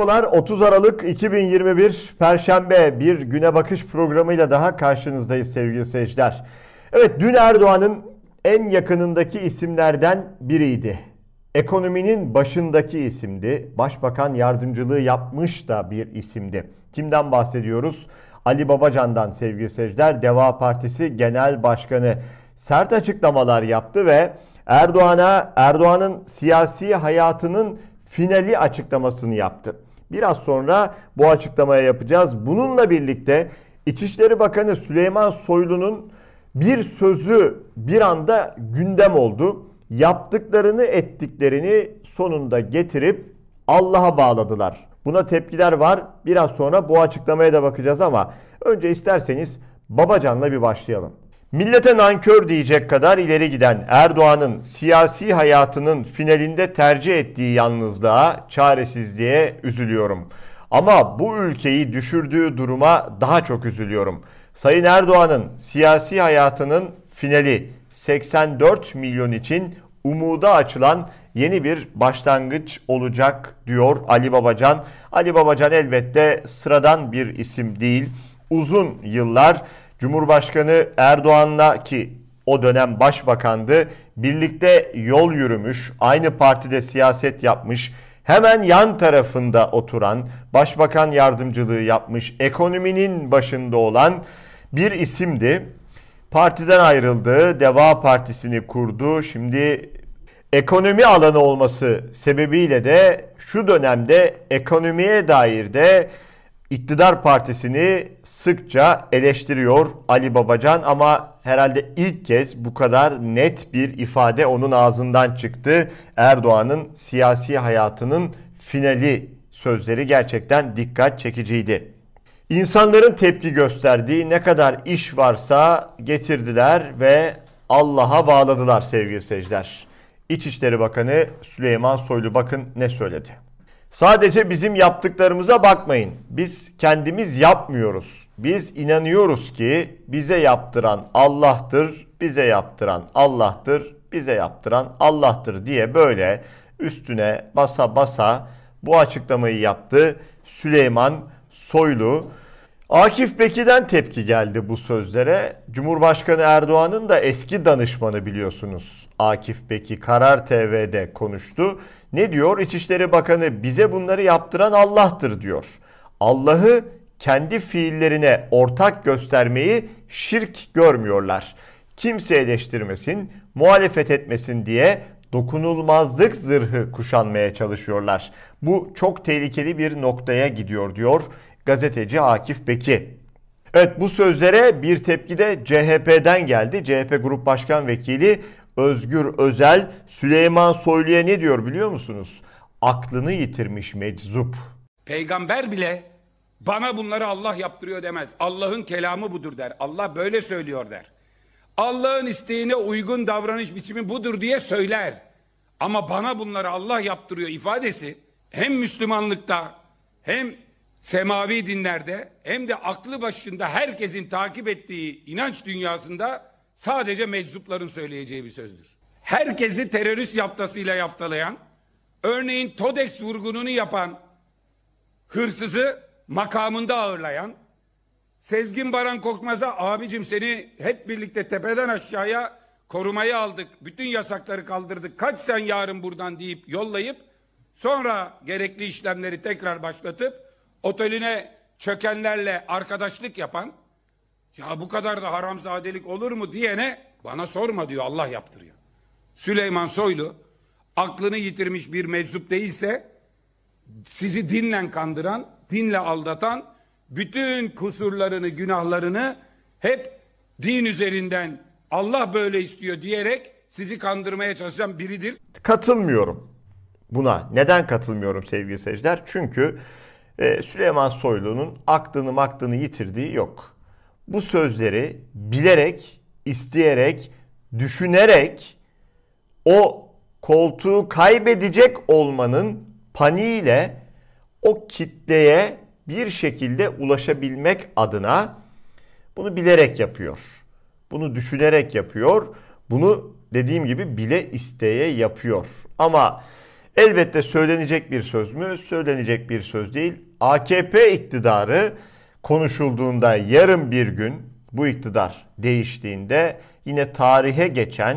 Merhabalar 30 Aralık 2021 Perşembe bir güne bakış programıyla daha karşınızdayız sevgili seyirciler. Evet dün Erdoğan'ın en yakınındaki isimlerden biriydi. Ekonominin başındaki isimdi. Başbakan yardımcılığı yapmış da bir isimdi. Kimden bahsediyoruz? Ali Babacan'dan sevgili seyirciler. Deva Partisi Genel Başkanı sert açıklamalar yaptı ve Erdoğan'a Erdoğan'ın siyasi hayatının finali açıklamasını yaptı. Biraz sonra bu açıklamaya yapacağız. Bununla birlikte İçişleri Bakanı Süleyman Soylu'nun bir sözü bir anda gündem oldu. Yaptıklarını ettiklerini sonunda getirip Allah'a bağladılar. Buna tepkiler var. Biraz sonra bu açıklamaya da bakacağız ama önce isterseniz Babacan'la bir başlayalım. Millete nankör diyecek kadar ileri giden Erdoğan'ın siyasi hayatının finalinde tercih ettiği yalnızlığa, çaresizliğe üzülüyorum. Ama bu ülkeyi düşürdüğü duruma daha çok üzülüyorum. Sayın Erdoğan'ın siyasi hayatının finali 84 milyon için umuda açılan yeni bir başlangıç olacak diyor Ali Babacan. Ali Babacan elbette sıradan bir isim değil. Uzun yıllar Cumhurbaşkanı Erdoğan'la ki o dönem başbakandı birlikte yol yürümüş, aynı partide siyaset yapmış, hemen yan tarafında oturan, başbakan yardımcılığı yapmış, ekonominin başında olan bir isimdi. Partiden ayrıldı, Deva Partisi'ni kurdu. Şimdi ekonomi alanı olması sebebiyle de şu dönemde ekonomiye dair de iktidar partisini sıkça eleştiriyor Ali Babacan ama herhalde ilk kez bu kadar net bir ifade onun ağzından çıktı. Erdoğan'ın siyasi hayatının finali sözleri gerçekten dikkat çekiciydi. İnsanların tepki gösterdiği ne kadar iş varsa getirdiler ve Allah'a bağladılar sevgili seyirciler. İçişleri Bakanı Süleyman Soylu bakın ne söyledi. Sadece bizim yaptıklarımıza bakmayın. Biz kendimiz yapmıyoruz. Biz inanıyoruz ki bize yaptıran Allah'tır, bize yaptıran Allah'tır, bize yaptıran Allah'tır diye böyle üstüne basa basa bu açıklamayı yaptı Süleyman Soylu. Akif Bekir'den tepki geldi bu sözlere. Cumhurbaşkanı Erdoğan'ın da eski danışmanı biliyorsunuz. Akif Bekir Karar TV'de konuştu. Ne diyor? İçişleri Bakanı bize bunları yaptıran Allah'tır diyor. Allah'ı kendi fiillerine ortak göstermeyi şirk görmüyorlar. Kimse eleştirmesin, muhalefet etmesin diye dokunulmazlık zırhı kuşanmaya çalışıyorlar. Bu çok tehlikeli bir noktaya gidiyor diyor gazeteci Akif Beki. Evet bu sözlere bir tepki de CHP'den geldi. CHP Grup Başkan Vekili Özgür Özel Süleyman Soylu'ya ne diyor biliyor musunuz? Aklını yitirmiş meczup. Peygamber bile bana bunları Allah yaptırıyor demez. Allah'ın kelamı budur der. Allah böyle söylüyor der. Allah'ın isteğine uygun davranış biçimi budur diye söyler. Ama bana bunları Allah yaptırıyor ifadesi hem Müslümanlıkta hem semavi dinlerde hem de aklı başında herkesin takip ettiği inanç dünyasında sadece meczupların söyleyeceği bir sözdür. Herkesi terörist yaptasıyla yaftalayan, örneğin TODEX vurgununu yapan hırsızı makamında ağırlayan, Sezgin Baran Korkmaz'a abicim seni hep birlikte tepeden aşağıya korumaya aldık. Bütün yasakları kaldırdık. Kaç sen yarın buradan deyip yollayıp sonra gerekli işlemleri tekrar başlatıp oteline çökenlerle arkadaşlık yapan ya bu kadar da haramzadelik olur mu diyene bana sorma diyor Allah yaptırıyor. Süleyman Soylu aklını yitirmiş bir meczup değilse sizi dinle kandıran, dinle aldatan bütün kusurlarını, günahlarını hep din üzerinden Allah böyle istiyor diyerek sizi kandırmaya çalışan biridir. Katılmıyorum buna. Neden katılmıyorum sevgili seyirciler? Çünkü e, Süleyman Soylu'nun aklını maklını yitirdiği yok. Bu sözleri bilerek, isteyerek, düşünerek o koltuğu kaybedecek olmanın paniğiyle o kitleye bir şekilde ulaşabilmek adına bunu bilerek yapıyor. Bunu düşünerek yapıyor. Bunu dediğim gibi bile isteye yapıyor. Ama Elbette söylenecek bir söz mü? Söylenecek bir söz değil. AKP iktidarı konuşulduğunda yarın bir gün bu iktidar değiştiğinde yine tarihe geçen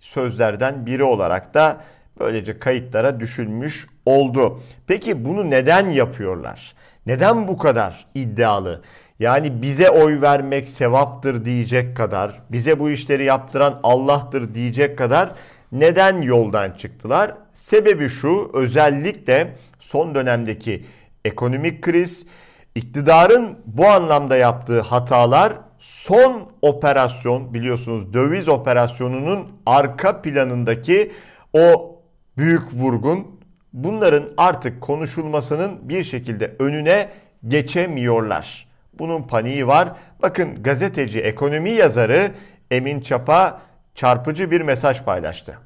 sözlerden biri olarak da böylece kayıtlara düşülmüş oldu. Peki bunu neden yapıyorlar? Neden bu kadar iddialı? Yani bize oy vermek sevaptır diyecek kadar, bize bu işleri yaptıran Allah'tır diyecek kadar neden yoldan çıktılar? Sebebi şu, özellikle son dönemdeki ekonomik kriz, iktidarın bu anlamda yaptığı hatalar son operasyon biliyorsunuz döviz operasyonunun arka planındaki o büyük vurgun bunların artık konuşulmasının bir şekilde önüne geçemiyorlar. Bunun paniği var. Bakın gazeteci, ekonomi yazarı Emin Çapa çarpıcı bir mesaj paylaştı.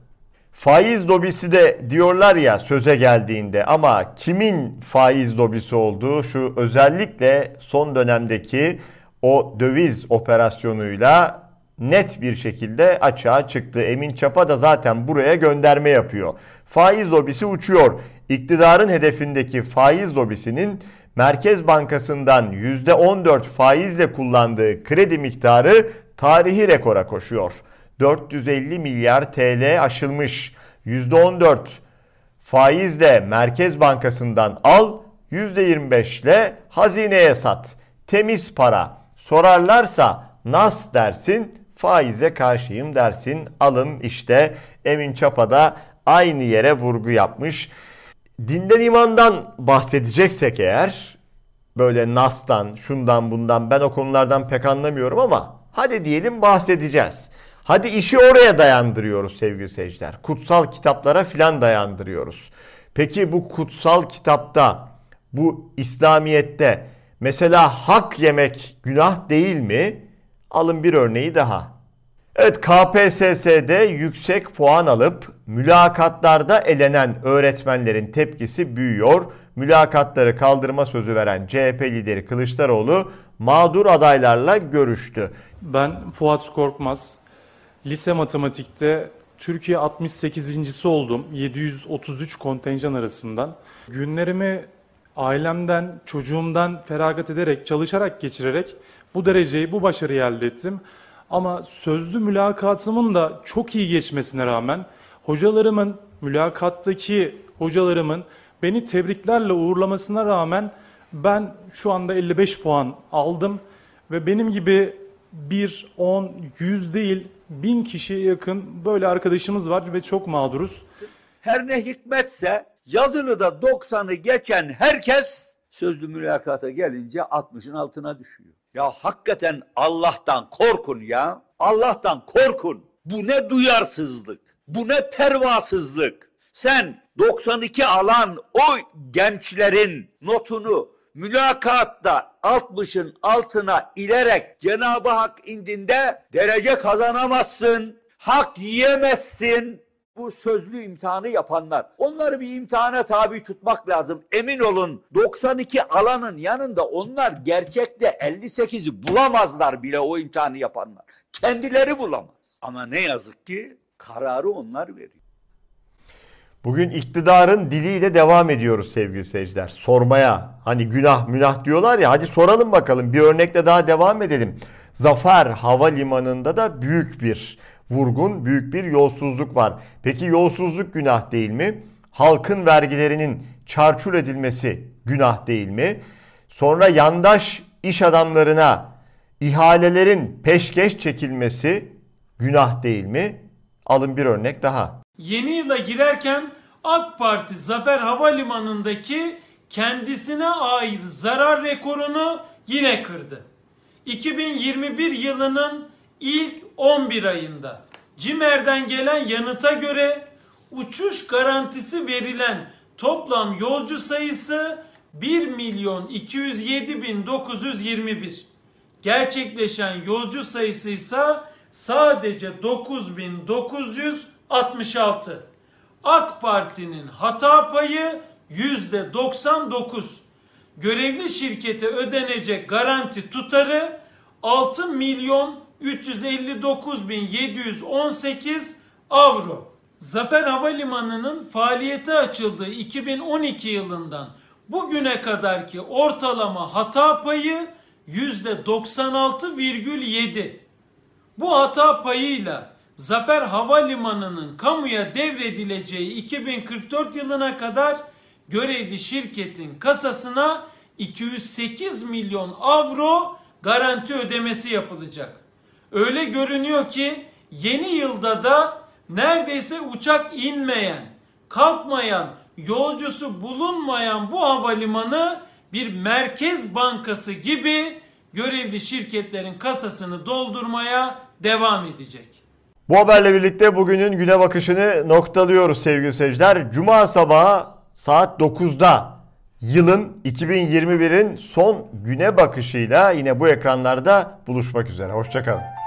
Faiz lobisi de diyorlar ya söze geldiğinde ama kimin faiz lobisi olduğu şu özellikle son dönemdeki o döviz operasyonuyla net bir şekilde açığa çıktı. Emin Çapa da zaten buraya gönderme yapıyor. Faiz lobisi uçuyor. İktidarın hedefindeki faiz lobisinin Merkez Bankası'ndan %14 faizle kullandığı kredi miktarı tarihi rekora koşuyor. 450 milyar TL aşılmış. %14 faizle Merkez Bankası'ndan al, %25 ile hazineye sat. Temiz para. Sorarlarsa nas dersin, faize karşıyım dersin. Alın işte Emin Çapa da aynı yere vurgu yapmış. Dinden imandan bahsedeceksek eğer böyle nastan, şundan bundan ben o konulardan pek anlamıyorum ama hadi diyelim bahsedeceğiz. Hadi işi oraya dayandırıyoruz sevgili seyirciler. Kutsal kitaplara filan dayandırıyoruz. Peki bu kutsal kitapta, bu İslamiyet'te mesela hak yemek günah değil mi? Alın bir örneği daha. Evet KPSS'de yüksek puan alıp mülakatlarda elenen öğretmenlerin tepkisi büyüyor. Mülakatları kaldırma sözü veren CHP lideri Kılıçdaroğlu mağdur adaylarla görüştü. Ben Fuat Korkmaz. Lise matematikte Türkiye 68.si oldum. 733 kontenjan arasından. Günlerimi ailemden, çocuğumdan feragat ederek, çalışarak geçirerek bu dereceyi, bu başarıyı elde ettim. Ama sözlü mülakatımın da çok iyi geçmesine rağmen hocalarımın, mülakattaki hocalarımın beni tebriklerle uğurlamasına rağmen ben şu anda 55 puan aldım ve benim gibi bir, on, yüz değil bin kişiye yakın böyle arkadaşımız var ve çok mağduruz. Her ne hikmetse yazılı da 90'ı geçen herkes sözlü mülakata gelince 60'ın altına düşüyor. Ya hakikaten Allah'tan korkun ya. Allah'tan korkun. Bu ne duyarsızlık. Bu ne pervasızlık. Sen 92 alan o gençlerin notunu mülakatta 60'ın altına ilerek Cenab-ı Hak indinde derece kazanamazsın. Hak yiyemezsin. Bu sözlü imtihanı yapanlar. Onları bir imtihana tabi tutmak lazım. Emin olun 92 alanın yanında onlar gerçekte 58'i bulamazlar bile o imtihanı yapanlar. Kendileri bulamaz. Ama ne yazık ki kararı onlar veriyor. Bugün iktidarın diliyle devam ediyoruz sevgili seyirciler. Sormaya hani günah münah diyorlar ya hadi soralım bakalım bir örnekle daha devam edelim. Zafer Havalimanı'nda da büyük bir vurgun, büyük bir yolsuzluk var. Peki yolsuzluk günah değil mi? Halkın vergilerinin çarçur edilmesi günah değil mi? Sonra yandaş iş adamlarına ihalelerin peşkeş çekilmesi günah değil mi? Alın bir örnek daha. Yeni yıla girerken AK Parti Zafer Havalimanı'ndaki kendisine ait zarar rekorunu yine kırdı. 2021 yılının ilk 11 ayında CİMER'den gelen yanıta göre uçuş garantisi verilen toplam yolcu sayısı 1 milyon 207 bin 921. Gerçekleşen yolcu sayısı ise sadece 9966. AK Parti'nin hata payı yüzde 99. Görevli şirkete ödenecek garanti tutarı 6 milyon 359 bin 718 avro. Zafer Havalimanı'nın faaliyete açıldığı 2012 yılından bugüne kadarki ortalama hata payı %96,7. Bu hata payıyla Zafer Havalimanı'nın kamuya devredileceği 2044 yılına kadar görevli şirketin kasasına 208 milyon avro garanti ödemesi yapılacak. Öyle görünüyor ki yeni yılda da neredeyse uçak inmeyen, kalkmayan, yolcusu bulunmayan bu havalimanı bir merkez bankası gibi görevli şirketlerin kasasını doldurmaya devam edecek. Bu haberle birlikte bugünün güne bakışını noktalıyoruz sevgili seyirciler. Cuma sabahı saat 9'da yılın 2021'in son güne bakışıyla yine bu ekranlarda buluşmak üzere. Hoşçakalın.